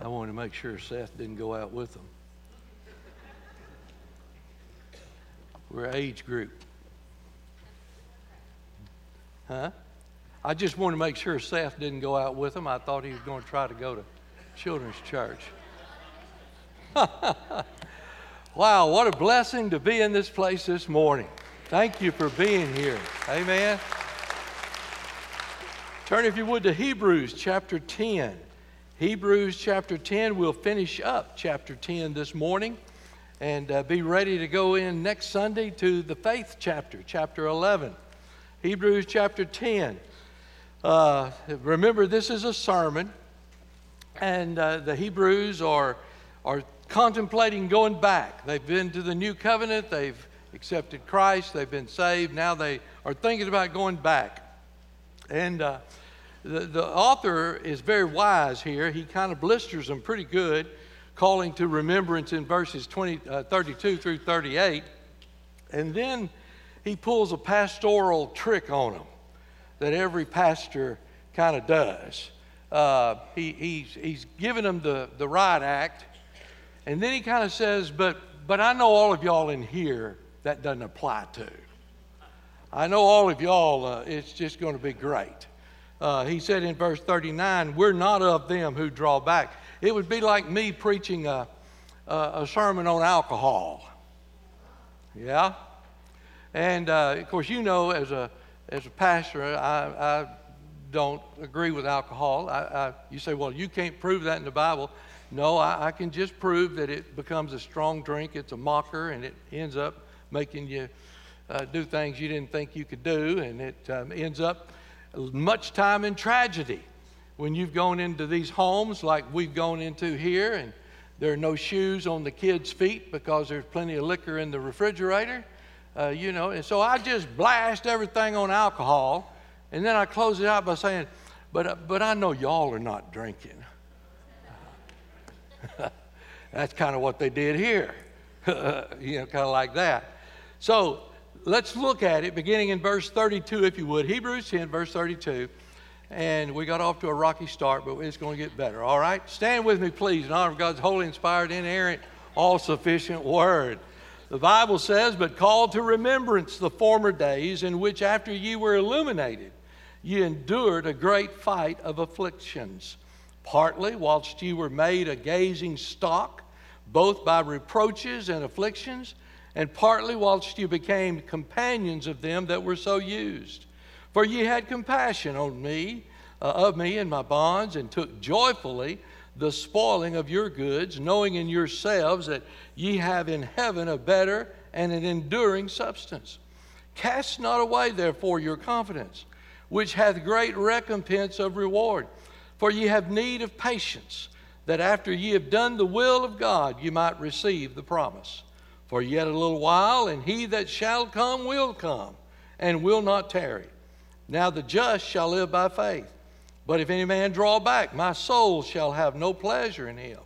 I wanted to make sure Seth didn't go out with them. We're age group. Huh? I just wanted to make sure Seth didn't go out with them. I thought he was going to try to go to children's church. wow, what a blessing to be in this place this morning. Thank you for being here. Amen. Turn, if you would, to Hebrews chapter 10. Hebrews chapter 10. We'll finish up chapter 10 this morning and uh, be ready to go in next Sunday to the faith chapter, chapter 11. Hebrews chapter 10. Uh, remember, this is a sermon, and uh, the Hebrews are, are contemplating going back. They've been to the new covenant, they've accepted Christ, they've been saved. Now they are thinking about going back. And uh, the, the author is very wise here. He kind of blisters them pretty good, calling to remembrance in verses 20, uh, 32 through 38. And then he pulls a pastoral trick on them that every pastor kind of does. Uh, he, he's, he's giving them the, the right act, and then he kind of says, but, but I know all of y'all in here that doesn't apply to. I know all of y'all, uh, it's just going to be great. Uh, he said in verse 39, We're not of them who draw back. It would be like me preaching a, a, a sermon on alcohol. Yeah? And uh, of course, you know, as a, as a pastor, I, I don't agree with alcohol. I, I, you say, well, you can't prove that in the Bible. No, I, I, can just prove that it becomes a strong drink. It's a mocker, and it ends up making you uh, do things you didn't think you could do, and it um, ends up much time in tragedy. When you've gone into these homes like we've gone into here, and there are no shoes on the kids' feet because there's plenty of liquor in the refrigerator, uh, you know, and so I just blast everything on alcohol, and then I close it out by saying, but, uh, but I know y'all are not drinking. That's kind of what they did here, you know, kind of like that. So let's look at it beginning in verse 32, if you would. Hebrews 10, verse 32. And we got off to a rocky start, but it's going to get better. All right? Stand with me, please, in honor of God's holy, inspired, inerrant, all sufficient word. The Bible says, But call to remembrance the former days in which, after ye were illuminated, ye endured a great fight of afflictions, partly whilst ye were made a gazing stock, both by reproaches and afflictions and partly whilst you became companions of them that were so used. For ye had compassion on me, uh, of me and my bonds, and took joyfully the spoiling of your goods, knowing in yourselves that ye have in heaven a better and an enduring substance. Cast not away, therefore, your confidence, which hath great recompense of reward. For ye have need of patience, that after ye have done the will of God, ye might receive the promise. For yet a little while, and he that shall come will come, and will not tarry. Now the just shall live by faith. But if any man draw back, my soul shall have no pleasure in him.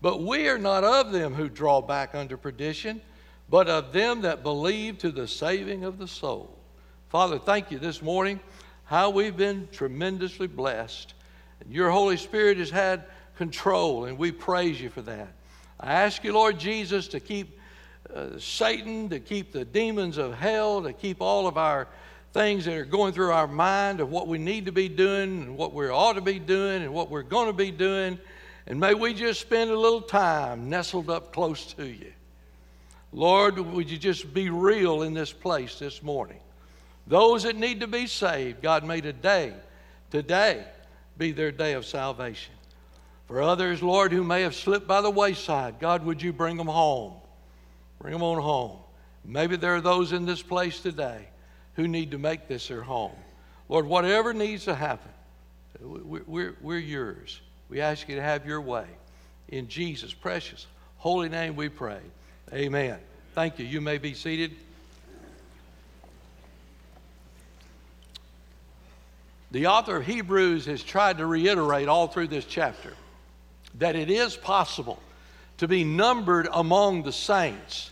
But we are not of them who draw back under perdition, but of them that believe to the saving of the soul. Father, thank you this morning how we've been tremendously blessed. Your Holy Spirit has had control, and we praise you for that. I ask you, Lord Jesus, to keep uh, Satan, to keep the demons of hell, to keep all of our things that are going through our mind of what we need to be doing and what we ought to be doing and what we're going to be doing. And may we just spend a little time nestled up close to you. Lord, would you just be real in this place this morning? Those that need to be saved, God, may today, today be their day of salvation. For others, Lord, who may have slipped by the wayside, God, would you bring them home? Bring them on home. Maybe there are those in this place today who need to make this their home. Lord, whatever needs to happen, we're, we're yours. We ask you to have your way. In Jesus' precious, holy name we pray. Amen. Thank you. You may be seated. The author of Hebrews has tried to reiterate all through this chapter that it is possible to be numbered among the saints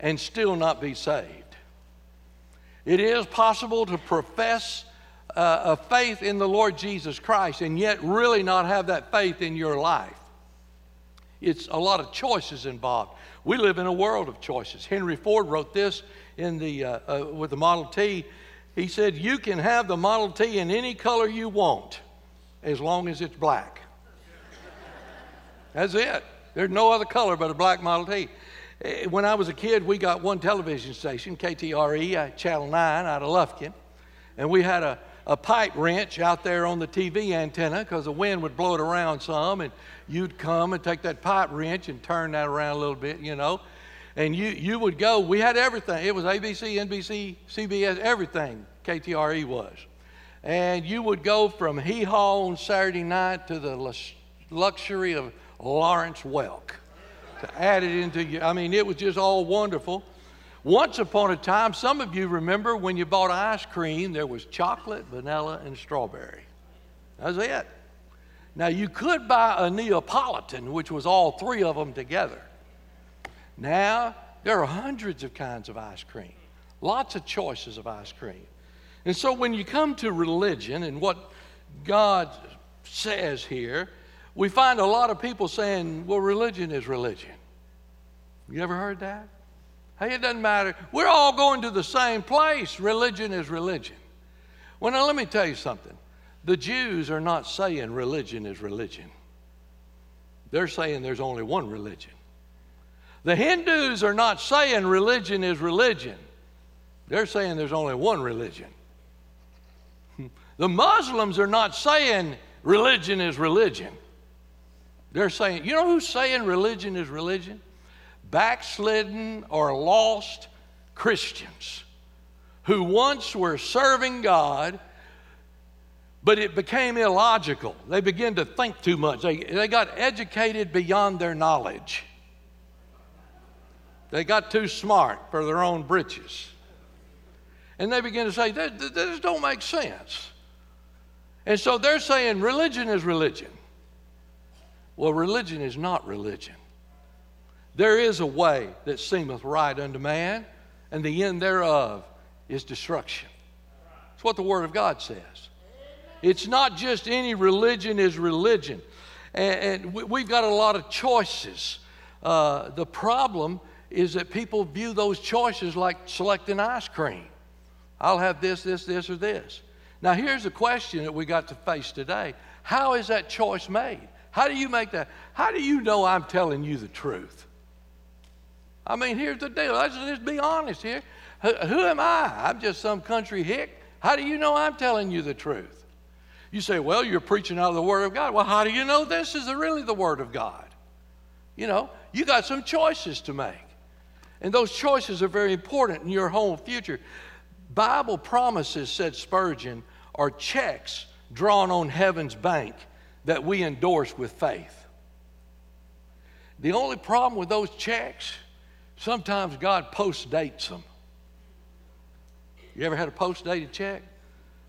and still not be saved. It is possible to profess uh, a faith in the Lord Jesus Christ and yet really not have that faith in your life. it's a lot of choices involved. We live in a world of choices. Henry Ford wrote this in the, uh, uh, with the Model T. He said, You can have the Model T in any color you want as long as it's black. That's it. There's no other color but a black Model T. Eh, when I was a kid, we got one television station, KTRE, uh, Channel 9, out of Lufkin. And we had a, a pipe wrench out there on the TV antenna because the wind would blow it around some. And you'd come and take that pipe wrench and turn that around a little bit, you know. And you, you would go, we had everything. It was ABC, NBC, CBS, everything KTRE was. And you would go from Hee Haw on Saturday night to the luxury of Lawrence Welk to add it into you. I mean, it was just all wonderful. Once upon a time, some of you remember when you bought ice cream, there was chocolate, vanilla, and strawberry. That's it. Now, you could buy a Neapolitan, which was all three of them together. Now, there are hundreds of kinds of ice cream, lots of choices of ice cream. And so, when you come to religion and what God says here, we find a lot of people saying, well, religion is religion. You ever heard that? Hey, it doesn't matter. We're all going to the same place. Religion is religion. Well, now let me tell you something. The Jews are not saying religion is religion, they're saying there's only one religion. The Hindus are not saying religion is religion, they're saying there's only one religion. The Muslims are not saying religion is religion. They're saying, you know who's saying religion is religion? Backslidden or lost Christians who once were serving God but it became illogical. They began to think too much. They, they got educated beyond their knowledge. They got too smart for their own britches. And they began to say, this, this don't make sense. And so they're saying religion is religion. Well, religion is not religion. There is a way that seemeth right unto man, and the end thereof is destruction. That's what the Word of God says. It's not just any religion is religion. And, we've got a lot of choices. Uh, the problem is that people view those choices like selecting ice cream. I'll have this, this, this, or this. Now, here's the question that we got to face today How is that choice made? How do you make that? How do you know I'm telling you the truth? I mean, here's the deal. Let's just be honest here. Who, who am I? I'm just some country hick. How do you know I'm telling you the truth? You say, well, you're preaching out of the Word of God. Well, how do you know this is really the Word of God? You know, you got some choices to make. And those choices are very important in your whole future. Bible promises, said Spurgeon, are checks drawn on heaven's bank that we endorse with faith. The only problem with those checks, sometimes God post dates them. You ever had a post dated check?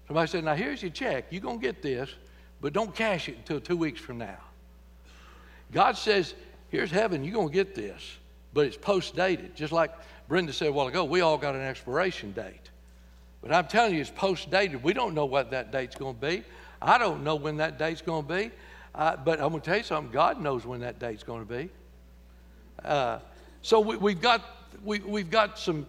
Somebody said, Now here's your check. You're going to get this, but don't cash it until two weeks from now. God says, Here's heaven. You're going to get this, but it's post dated. Just like Brenda said a while ago, we all got an expiration date. But I'm telling you, it's post dated. We don't know what that date's going to be. I don't know when that date's going to be. Uh, but I'm going to tell you something God knows when that date's going to be. Uh, so we, have got, we, we've got some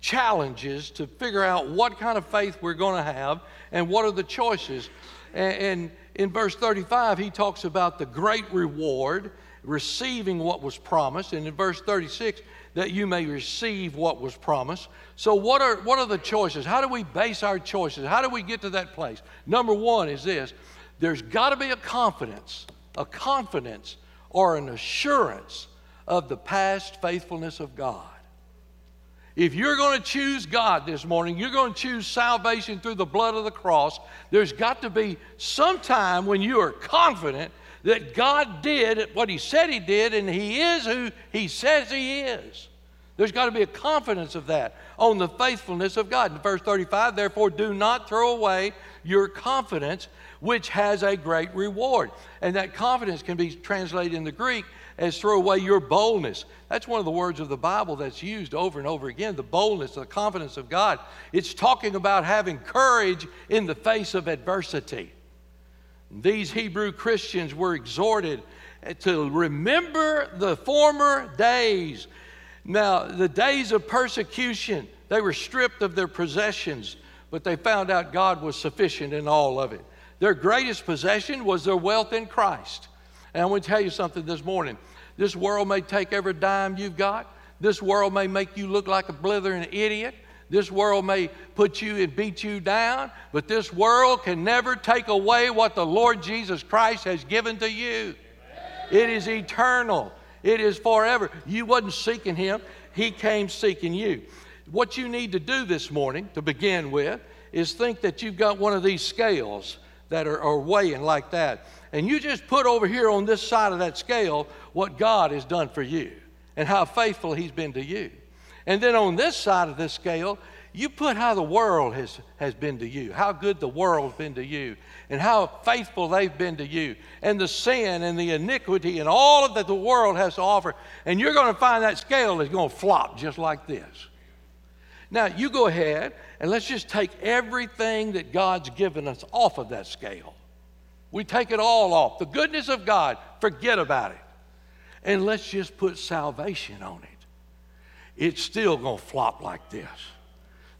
challenges to figure out what kind of faith we're going to have and what are the choices. And, and in verse 35, he talks about the great reward, receiving what was promised. And in verse 36, that you may receive what was promised. So, what are, what are the choices? How do we base our choices? How do we get to that place? Number one is this there's got to be a confidence, a confidence or an assurance of the past faithfulness of God. If you're going to choose God this morning, you're going to choose salvation through the blood of the cross, there's got to be some time when you are confident that God did what He said He did and He is who He says He is. There's got to be a confidence of that on the faithfulness of God. In verse 35, therefore, do not throw away your confidence, which has a great reward. And that confidence can be translated in the Greek as throw away your boldness. That's one of the words of the Bible that's used over and over again the boldness, the confidence of God. It's talking about having courage in the face of adversity. These Hebrew Christians were exhorted to remember the former days. Now, the days of persecution, they were stripped of their possessions, but they found out God was sufficient in all of it. Their greatest possession was their wealth in Christ. And I want to tell you something this morning. This world may take every dime you've got. This world may make you look like a blithering idiot. This world may put you and beat you down, but this world can never take away what the Lord Jesus Christ has given to you. It is eternal. It is forever. You wasn't seeking him. He came seeking you. What you need to do this morning to begin with is think that you've got one of these scales that are, are weighing like that. And you just put over here on this side of that scale what God has done for you and how faithful he's been to you. And then on this side of this scale, you put how the world has, has been to you, how good the world's been to you, and how faithful they've been to you, and the sin and the iniquity and all that the world has to offer. And you're going to find that scale is going to flop just like this. Now, you go ahead and let's just take everything that God's given us off of that scale. We take it all off. The goodness of God, forget about it. And let's just put salvation on it it's still going to flop like this.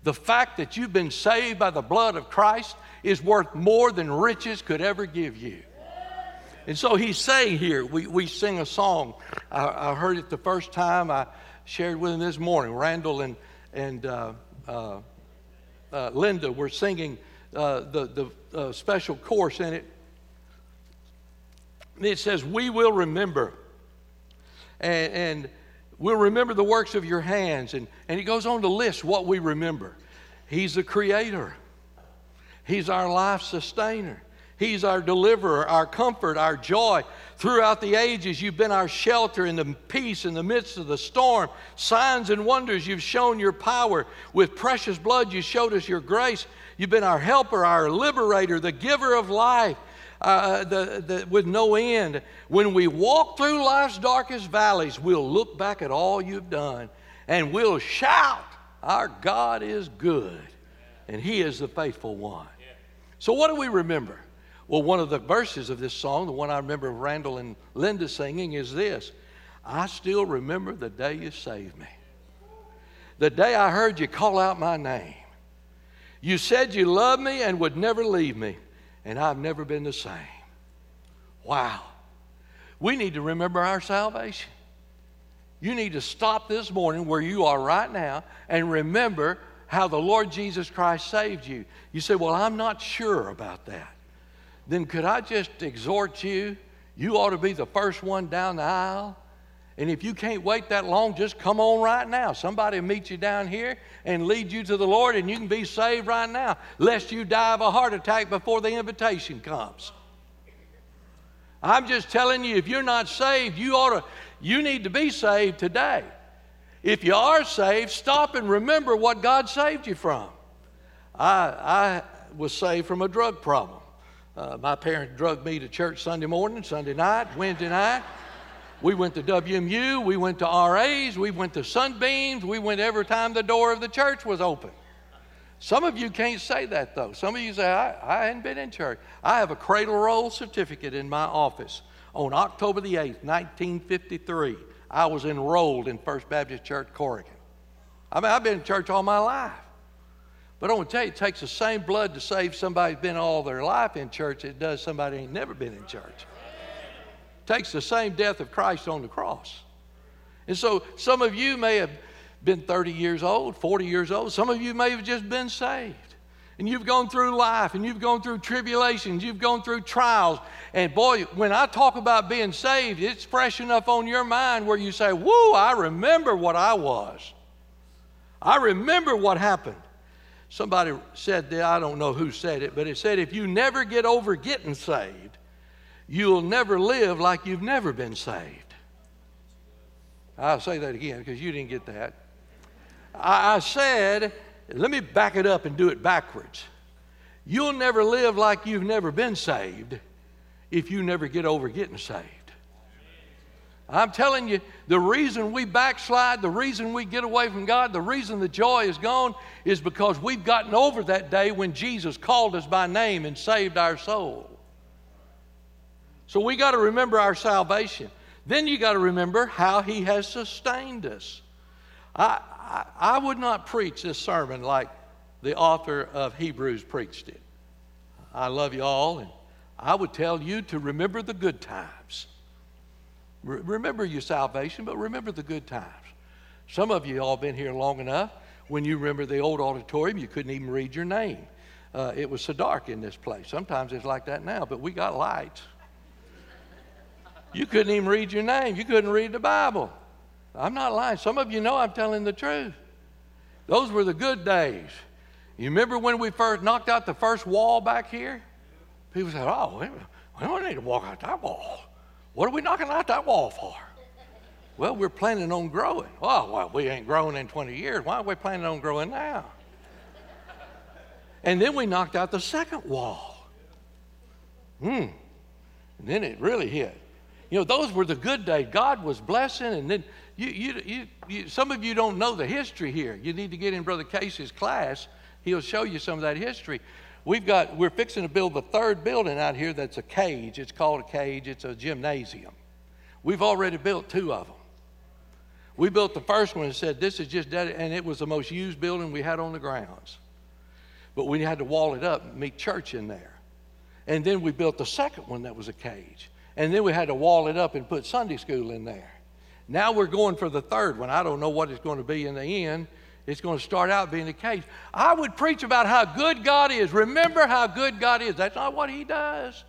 The fact that you've been saved by the blood of Christ is worth more than riches could ever give you. And so he's saying here, we, we sing a song. I, I heard it the first time I shared with him this morning. Randall and, and uh, uh, uh, Linda were singing uh, the, the uh, special chorus in it. It says, We will remember. And, and We'll remember the works of your hands. And, and he goes on to list what we remember. He's the creator, He's our life sustainer. He's our deliverer, our comfort, our joy. Throughout the ages, you've been our shelter in the peace in the midst of the storm. Signs and wonders, you've shown your power. With precious blood, you showed us your grace. You've been our helper, our liberator, the giver of life uh, the, the, with no end. When we walk through life's darkest valleys, we'll look back at all you've done and we'll shout, Our God is good and He is the faithful one. So, what do we remember? Well, one of the verses of this song, the one I remember Randall and Linda singing, is this I still remember the day you saved me. The day I heard you call out my name. You said you loved me and would never leave me and I've never been the same. Wow. We need to remember our salvation. You need to stop this morning where you are right now and remember how the Lord Jesus Christ saved you. You say, Well, I'm not sure about that. Then could I just exhort you? You ought to be the first one down the aisle and if you can't wait that long, just come on right now. Somebody meet you down here and lead you to the Lord, and you can be saved right now, lest you die of a heart attack before the invitation comes. I'm just telling you, if you're not saved, you ought to, you need to be saved today. If you are saved, stop and remember what God saved you from. I, I was saved from a drug problem. Uh, my parents drugged me to church Sunday morning, Sunday night, Wednesday night. We went to WMU, we went to RAs, we went to Sunbeams, we went every time the door of the church was open. Some of you can't say that though. Some of you say, I, I hadn't been in church. I have a cradle roll certificate in my office. On October the 8th, 1953, I was enrolled in First Baptist Church, Corrigan. I mean, I've been in church all my life. But I want to tell you, it takes the same blood to save somebody who's been all their life in church as it does somebody who ain't never been in church takes the same death of Christ on the cross. And so some of you may have been 30 years old, 40 years old. Some of you may have just been saved. And you've gone through life and you've gone through tribulations, you've gone through trials. And boy, when I talk about being saved, it's fresh enough on your mind where you say, Whoa, I remember what I was. I remember what happened. Somebody said that, I don't know who said it, but it said, if you never get over getting saved, you'll never live like you've never been saved. I'll say that again because you didn't get that. I, I said, let me back it up and do it backwards. You'll never live like you've never been saved if you never get over getting saved. I'm telling you, the reason we backslide, the reason we get away from God, the reason the joy is gone is because we've gotten over that day when Jesus called us by name and saved our soul. So we got to remember our salvation. Then you got to remember how He has sustained us. I, I, I would not preach this sermon like the author of Hebrews preached it. I love you all, and I would tell you to remember the good times. Re- remember your salvation, but remember the good times. Some of you all been here long enough. When you remember the old auditorium, you couldn't even read your name. Uh, it was so dark in this place. Sometimes it's like that now, but we got lights. You couldn't even read your name. You couldn't read the Bible. I'm not lying. Some of you know I'm telling the truth. Those were the good days. You remember when we first knocked out the first wall back here? People said, oh, we don't need to walk out that wall. What are we knocking out that wall for? Well, we're planning on growing. Oh, well, we ain't grown in 20 years. Why are we planning on growing now? And then we knocked out the second wall. Hmm. And then it really hit. You know, those were the good days. God was blessing, and then you, you, you, you, some of you don't know the history here. You need to get in Brother Casey's class. He'll show you some of that history. We've got, we're fixing to build the third building out here that's a cage. It's called a cage, it's a gymnasium. We've already built two of them. We built the first one and said, This is just dead, and it was the most used building we had on the grounds. But we had to wall it up and meet church in there. And then we built the second one that was a cage. And then we had to wall it up and put Sunday school in there. Now we're going for the third one. I don't know what it's going to be in the end. It's going to start out being a case. I would preach about how good God is. Remember how good God is. That's not what He does.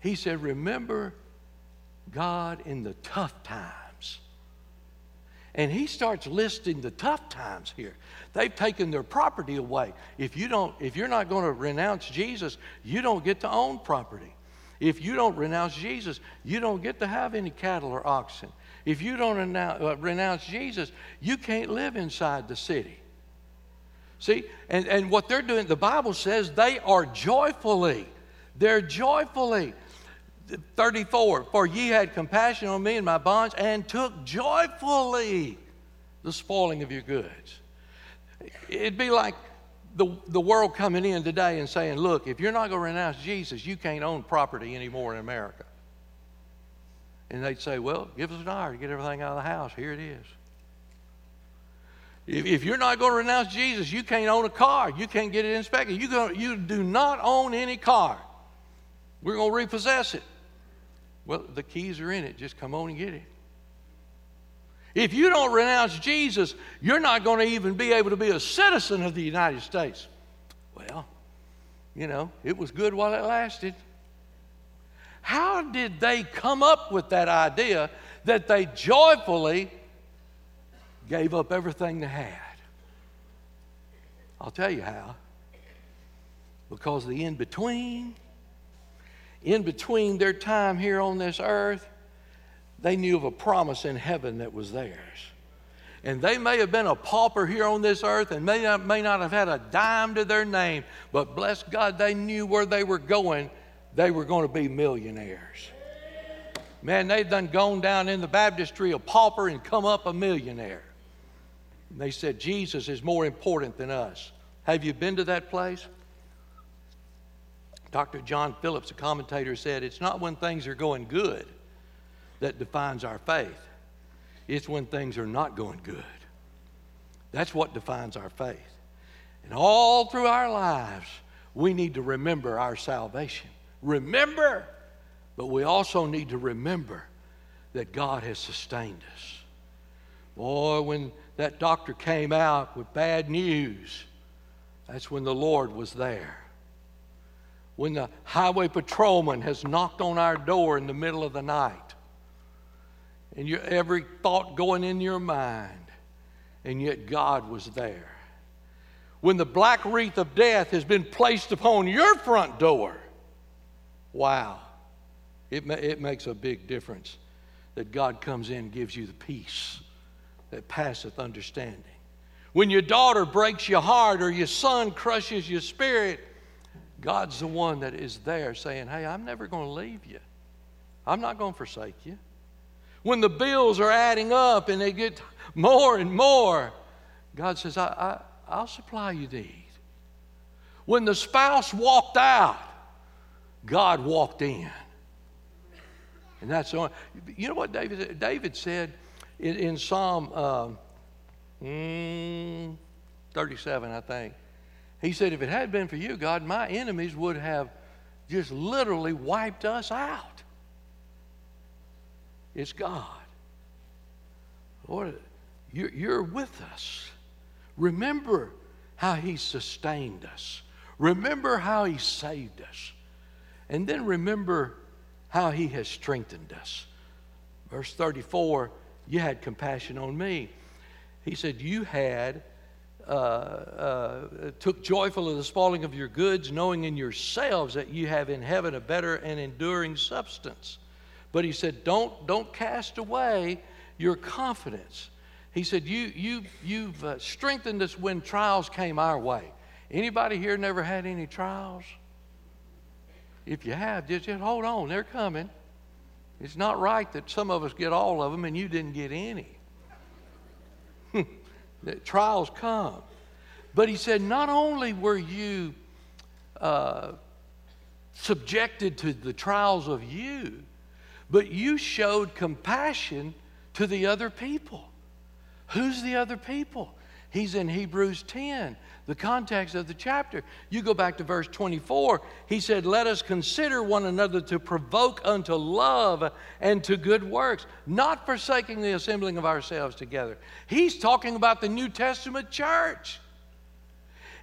He said, Remember God in the tough times. And He starts listing the tough times here. They've taken their property away. If you don't, if you're not going to renounce Jesus, you don't get to own property. If you don't renounce Jesus, you don't get to have any cattle or oxen. If you don't renounce, uh, renounce Jesus, you can't live inside the city. See, and, and what they're doing, the Bible says they are joyfully. They're joyfully. 34, for ye had compassion on me and my bonds, and took joyfully the spoiling of your goods. It'd be like the, the world coming in today and saying, look, if you're not going to renounce Jesus, you can't own property anymore in America. And they'd say, well, give us an hour to get everything out of the house. Here it is. If, if you're not going to renounce Jesus, you can't own a car. You can't get it inspected. You, go, you do not own any car. We're going to repossess it. Well, the keys are in it. Just come on and get it. If you don't renounce Jesus, you're not going to even be able to be a citizen of the United States. Well, you know, it was good while it lasted. How did they come up with that idea that they joyfully gave up everything they had? I'll tell you how. Because the in between, in between their time here on this earth they knew of a promise in heaven that was theirs. And they may have been a pauper here on this earth and may not, may not have had a dime to their name, but bless God, they knew where they were going. They were going to be millionaires. Man, they've done gone down in the baptistry a pauper and come up a millionaire. And they said, Jesus is more important than us. Have you been to that place? Dr. John Phillips, a commentator, said, It's not when things are going good that defines our faith. It's when things are not going good. That's what defines our faith. And all through our lives, we need to remember our salvation. Remember, but we also need to remember that God has sustained us. Boy, when that doctor came out with bad news, that's when the Lord was there. When the highway patrolman has knocked on our door in the middle of the night and your every thought going in your mind, and yet God was there. When the black wreath of death has been placed upon your front door, wow, it, ma- it makes a big difference that God comes in and gives you the peace that passeth understanding. When your daughter breaks your heart or your son crushes your spirit, God's the one that is there saying, Hey, I'm never going to leave you. I'm not going to forsake you when the bills are adding up and they get more and more, God says, I, I, will supply you need. When the spouse walked out, God walked in. And that's on. You know what David David said in, in Psalm um, mm, 37, I think. He said, If it had been for you, God, my enemies would have just literally wiped us out. It's God. Lord, you're, you're with us. Remember how He sustained us. Remember how He saved us. And then remember how He has strengthened us. Verse 34 You had compassion on me. He said, You had. Uh, uh, took joyful of the spoiling of your goods, knowing in yourselves that you have in heaven a better and enduring substance. But he said, Don't, don't cast away your confidence. He said, you, you, You've uh, strengthened us when trials came our way. Anybody here never had any trials? If you have, just, just hold on, they're coming. It's not right that some of us get all of them and you didn't get any. trials come. But he said, not only were you uh, subjected to the trials of you, but you showed compassion to the other people. Who's the other people? He's in Hebrews 10, the context of the chapter. You go back to verse 24. He said, Let us consider one another to provoke unto love and to good works, not forsaking the assembling of ourselves together. He's talking about the New Testament church.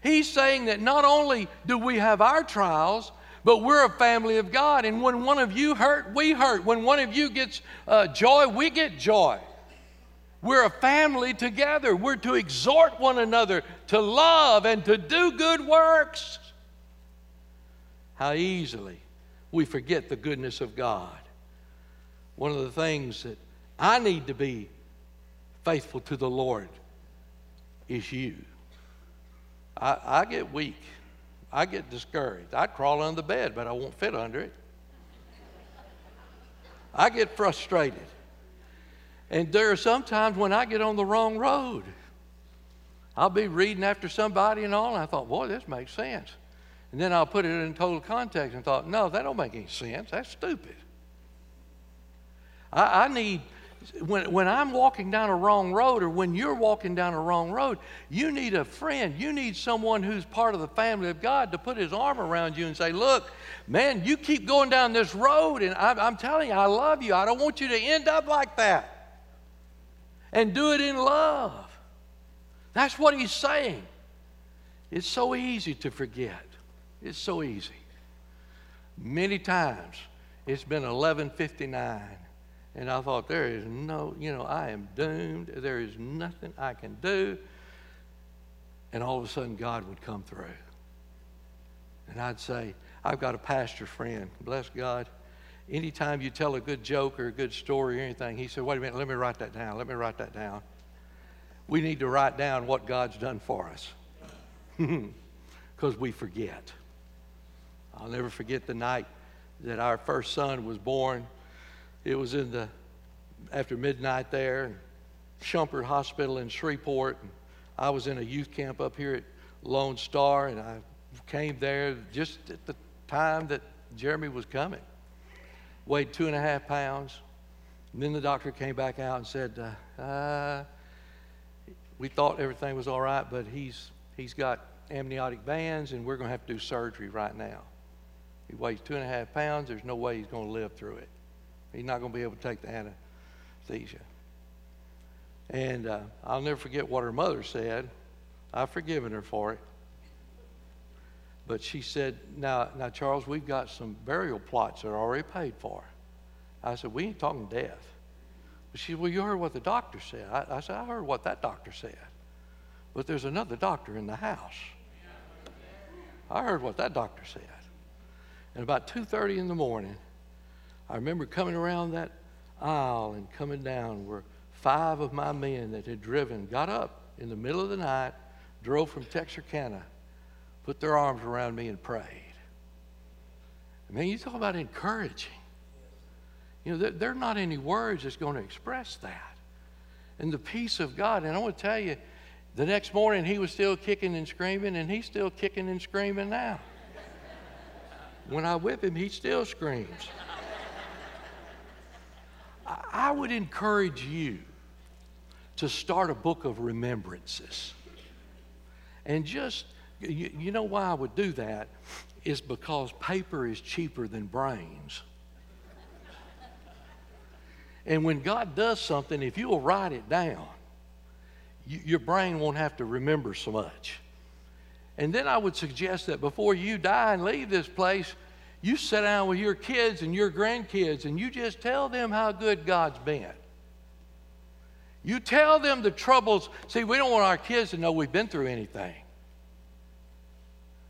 He's saying that not only do we have our trials, but we're a family of God. And when one of you hurt, we hurt. When one of you gets uh, joy, we get joy. We're a family together. We're to exhort one another to love and to do good works. How easily we forget the goodness of God. One of the things that I need to be faithful to the Lord is you. I, I get weak. I get discouraged. I crawl under the bed, but I won't fit under it. I get frustrated. And there are some times when I get on the wrong road. I'll be reading after somebody and all, and I thought, boy, this makes sense. And then I'll put it in total context and thought, no, that don't make any sense. That's stupid. I, I need, when, when I'm walking down a wrong road or when you're walking down a wrong road, you need a friend. You need someone who's part of the family of God to put his arm around you and say, Look, man, you keep going down this road, and I, I'm telling you, I love you. I don't want you to end up like that and do it in love. That's what he's saying. It's so easy to forget. It's so easy. Many times it's been 11:59 and I thought there is no, you know, I am doomed. There is nothing I can do. And all of a sudden God would come through. And I'd say, I've got a pastor friend, bless God anytime you tell a good joke or a good story or anything, he said, Wait a minute, let me write that down. Let me write that down. We need to write down what God's done for us because we forget. I'll never forget the night that our first son was born. It was in the after midnight there, in Schumpert Hospital in Shreveport. And I was in a youth camp up here at Lone Star, and I came there just at the time that Jeremy was coming weighed two and a half pounds. And then the doctor came back out and said, uh, uh, We thought everything was all right, but he's, he's got amniotic bands, and we're going to have to do surgery right now. He weighs two and a half pounds. There's no way he's going to live through it. He's not going to be able to take the anesthesia. And uh, I'll never forget what her mother said. I've forgiven her for it. But she said, now, now, Charles, we've got some burial plots that are already paid for. I said, we ain't talking death. She said, well, you heard what the doctor said. I, I said, I heard what that doctor said. But there's another doctor in the house. I heard what that doctor said. And about 2.30 in the morning, I remember coming around that aisle and coming down where five of my men that had driven got up in the middle of the night, drove from Texarkana put their arms around me and prayed. Man, you talk about encouraging. You know, there, are not any words that's going to express that. And the peace of God, and I want to tell you, the next morning he was still kicking and screaming, and he's still kicking and screaming now. When I whip him, he still screams. I would encourage you to start a book of remembrances. And just, you, you know why I would do that? Is because paper is cheaper than brains. And when God does something, if you'll write it down, you, your brain won't have to remember so much. And then I would suggest that before you die and leave this place, you sit down with your kids and your grandkids and you just tell them how good God's been. You tell them the troubles. See, we don't want our kids to know we've been through anything.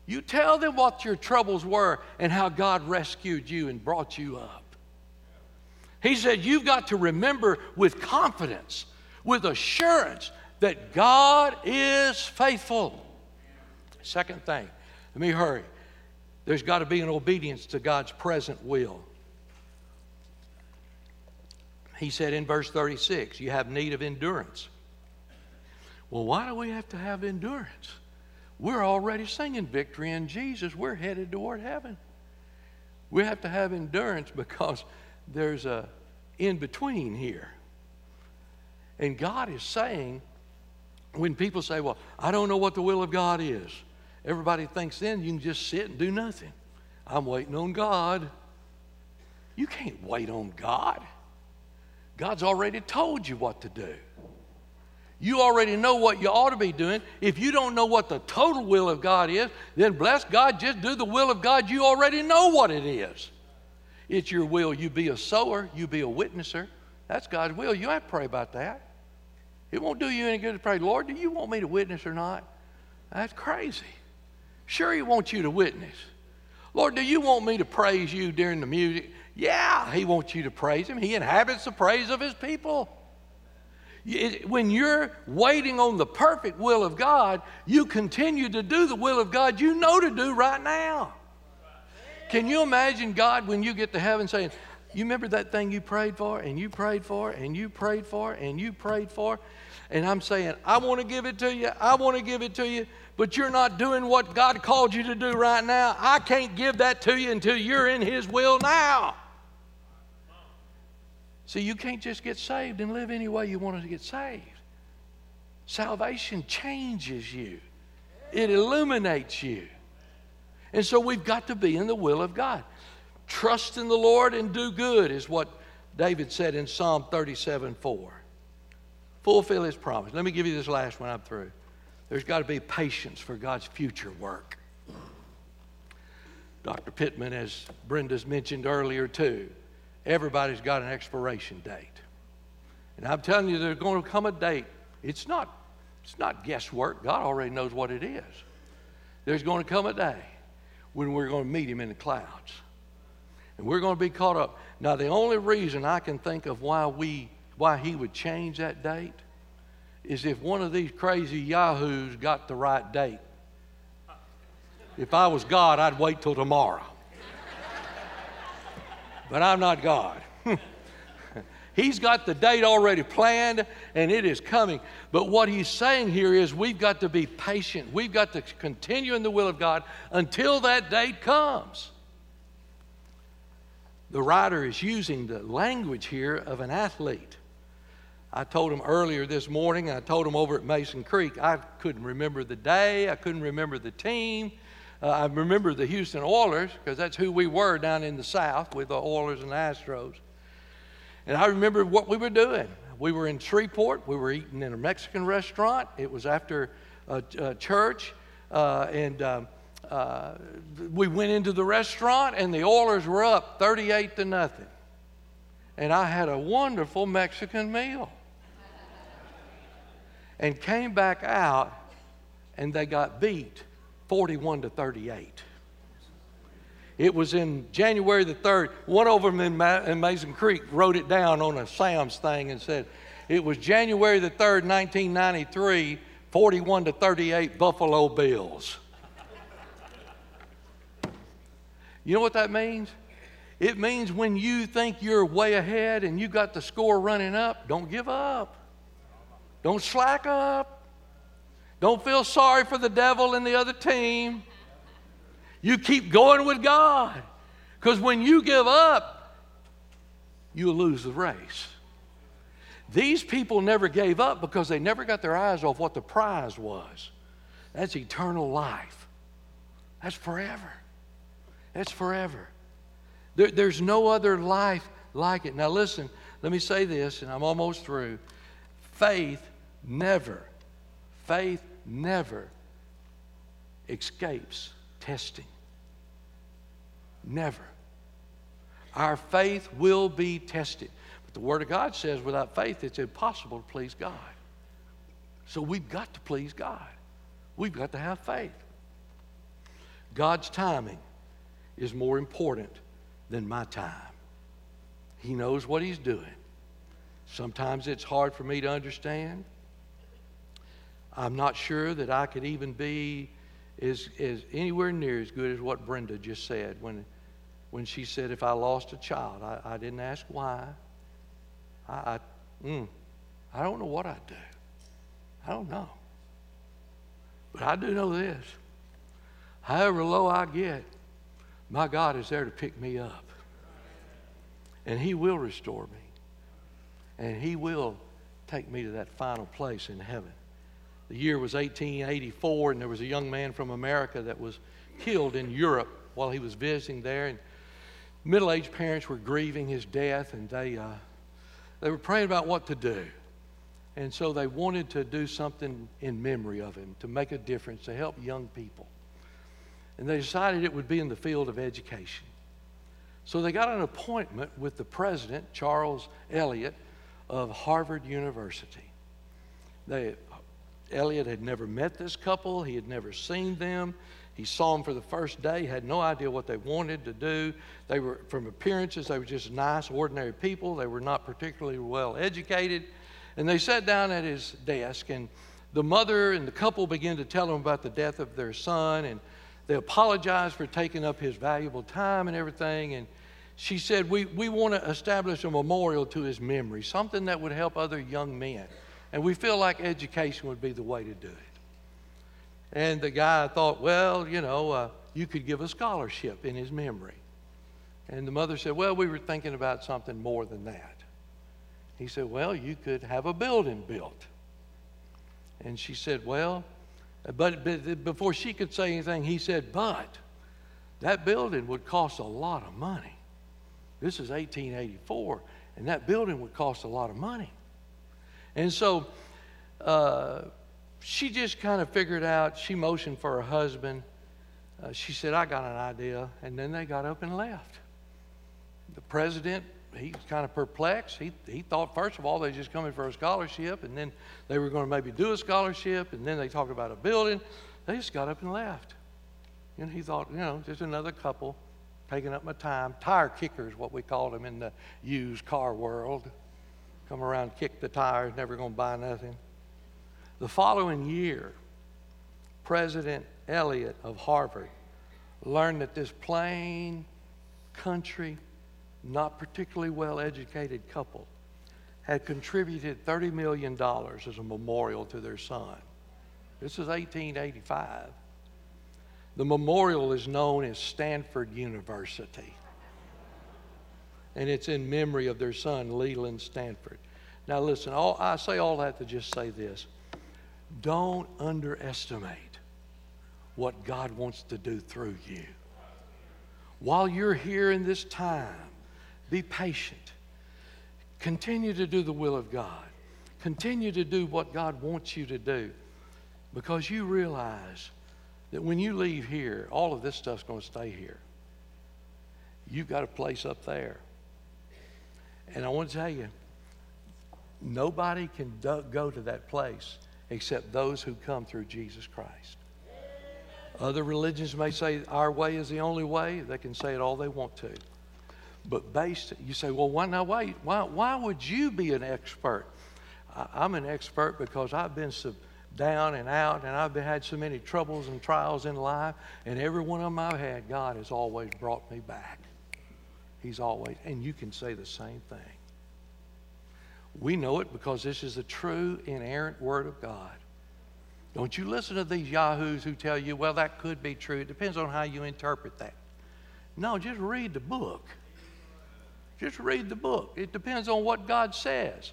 You tell them what your troubles were and how God rescued you and brought you up. He said, You've got to remember with confidence, with assurance, that God is faithful. Second thing, let me hurry. There's got to be an obedience to God's present will. He said in verse 36, You have need of endurance. Well, why do we have to have endurance? We're already singing victory in Jesus. We're headed toward heaven. We have to have endurance because there's a in between here. And God is saying, when people say, Well, I don't know what the will of God is, everybody thinks then you can just sit and do nothing. I'm waiting on God. You can't wait on God. God's already told you what to do. You already know what you ought to be doing. If you don't know what the total will of God is, then bless God, just do the will of God. You already know what it is. It's your will. You be a sower, you be a witnesser. That's God's will. You have to pray about that. It won't do you any good to pray, Lord, do you want me to witness or not? That's crazy. Sure, He wants you to witness. Lord, do you want me to praise you during the music? Yeah, He wants you to praise Him. He inhabits the praise of His people. When you're waiting on the perfect will of God, you continue to do the will of God you know to do right now. Can you imagine God when you get to heaven saying, You remember that thing you prayed for, and you prayed for, and you prayed for, and you prayed for? And I'm saying, I want to give it to you, I want to give it to you, but you're not doing what God called you to do right now. I can't give that to you until you're in His will now. See, you can't just get saved and live any way you want to get saved. Salvation changes you, it illuminates you. And so we've got to be in the will of God. Trust in the Lord and do good is what David said in Psalm 37 4. Fulfill his promise. Let me give you this last one, I'm through. There's got to be patience for God's future work. Dr. Pittman, as Brenda's mentioned earlier, too, everybody's got an expiration date. And I'm telling you, there's going to come a date. It's not, it's not guesswork. God already knows what it is. There's going to come a day when we're going to meet him in the clouds. And we're going to be caught up. Now, the only reason I can think of why we why he would change that date is if one of these crazy yahoos got the right date. If I was God, I'd wait till tomorrow. but I'm not God. He's got the date already planned and it is coming. But what he's saying here is we've got to be patient. We've got to continue in the will of God until that date comes. The writer is using the language here of an athlete. I told him earlier this morning, I told him over at Mason Creek, I couldn't remember the day, I couldn't remember the team. Uh, I remember the Houston Oilers because that's who we were down in the South with the Oilers and the Astros. And I remember what we were doing. We were in Shreveport. We were eating in a Mexican restaurant. It was after a, a church. Uh, and um, uh, we went into the restaurant, and the Oilers were up 38 to nothing. And I had a wonderful Mexican meal. And came back out, and they got beat 41 to 38. It was in January the 3rd. One of them in, Ma- in Mason Creek wrote it down on a Sam's thing and said, it was January the 3rd, 1993, 41 to 38 Buffalo Bills. You know what that means? It means when you think you're way ahead and you got the score running up, don't give up. Don't slack up. Don't feel sorry for the devil and the other team. You keep going with God. Because when you give up, you'll lose the race. These people never gave up because they never got their eyes off what the prize was. That's eternal life. That's forever. That's forever. There, there's no other life like it. Now, listen, let me say this, and I'm almost through. Faith never, faith never escapes testing. Never. Our faith will be tested. But the Word of God says without faith, it's impossible to please God. So we've got to please God. We've got to have faith. God's timing is more important than my time. He knows what He's doing. Sometimes it's hard for me to understand. I'm not sure that I could even be is, is anywhere near as good as what Brenda just said when, when she said, If I lost a child, I, I didn't ask why. I, I, mm, I don't know what I'd do. I don't know. But I do know this however low I get, my God is there to pick me up. And He will restore me. And He will take me to that final place in heaven. The year was 1884, and there was a young man from America that was killed in Europe while he was visiting there. And middle aged parents were grieving his death, and they, uh, they were praying about what to do. And so they wanted to do something in memory of him to make a difference, to help young people. And they decided it would be in the field of education. So they got an appointment with the president, Charles Eliot, of Harvard University. They, Eliot had never met this couple, he had never seen them. He saw them for the first day, had no idea what they wanted to do. They were, from appearances, they were just nice, ordinary people. They were not particularly well educated. And they sat down at his desk, and the mother and the couple began to tell him about the death of their son, and they apologized for taking up his valuable time and everything. And she said, We, we want to establish a memorial to his memory, something that would help other young men. And we feel like education would be the way to do it. And the guy thought, well, you know, uh, you could give a scholarship in his memory. And the mother said, well, we were thinking about something more than that. He said, well, you could have a building built. And she said, well, but, but before she could say anything, he said, but that building would cost a lot of money. This is 1884, and that building would cost a lot of money. And so uh, she just kind of figured out, she motioned for her husband. Uh, she said, I got an idea. And then they got up and left. The president, he was kind of perplexed. He, he thought, first of all, they just coming for a scholarship, and then they were going to maybe do a scholarship, and then they talked about a building. They just got up and left. And he thought, you know, just another couple taking up my time. Tire kickers, what we called them in the used car world come around, kick the tires, never going to buy nothing. The following year, President Eliot of Harvard learned that this plain country, not particularly well educated couple had contributed $30 million as a memorial to their son. This is 1885. The memorial is known as Stanford University and it's in memory of their son, Leland Stanford. Now, listen, all, I say all that to just say this don't underestimate what God wants to do through you. While you're here in this time, be patient. Continue to do the will of God. Continue to do what God wants you to do because you realize that when you leave here, all of this stuff's going to stay here. You've got a place up there. And I want to tell you, nobody can do- go to that place except those who come through Jesus Christ. Other religions may say our way is the only way. They can say it all they want to. But based, you say, well, why now? Why, why, why would you be an expert? I, am an expert because I've been so down and out, and I've been, had so many troubles and trials in life, and every one of them I've had, God has always brought me back. He's always, and you can say the same thing. We know it because this is the true, inerrant Word of God. Don't you listen to these yahoos who tell you, well, that could be true. It depends on how you interpret that. No, just read the book. Just read the book. It depends on what God says.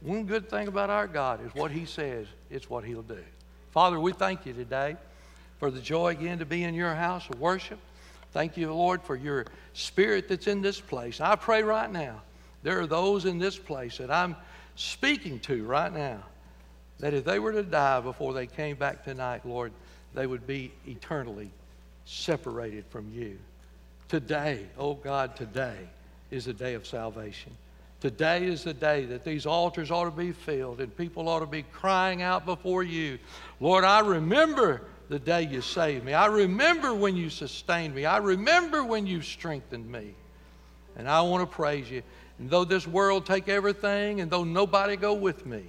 One good thing about our God is what He says, it's what He'll do. Father, we thank you today for the joy again to be in your house of worship. Thank you, Lord, for your spirit that's in this place. I pray right now, there are those in this place that I'm speaking to right now that if they were to die before they came back tonight, Lord, they would be eternally separated from you. Today, oh God, today is the day of salvation. Today is the day that these altars ought to be filled and people ought to be crying out before you. Lord, I remember the day you saved me. I remember when you sustained me. I remember when you strengthened me. And I want to praise you. And though this world take everything and though nobody go with me,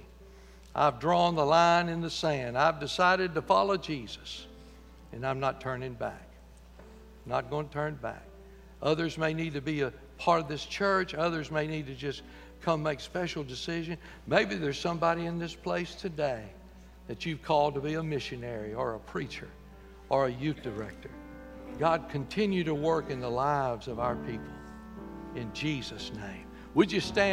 I've drawn the line in the sand. I've decided to follow Jesus. And I'm not turning back. Not going to turn back. Others may need to be a part of this church. Others may need to just come make special decision. Maybe there's somebody in this place today that you've called to be a missionary or a preacher or a youth director. God, continue to work in the lives of our people. In Jesus' name. Would you stand?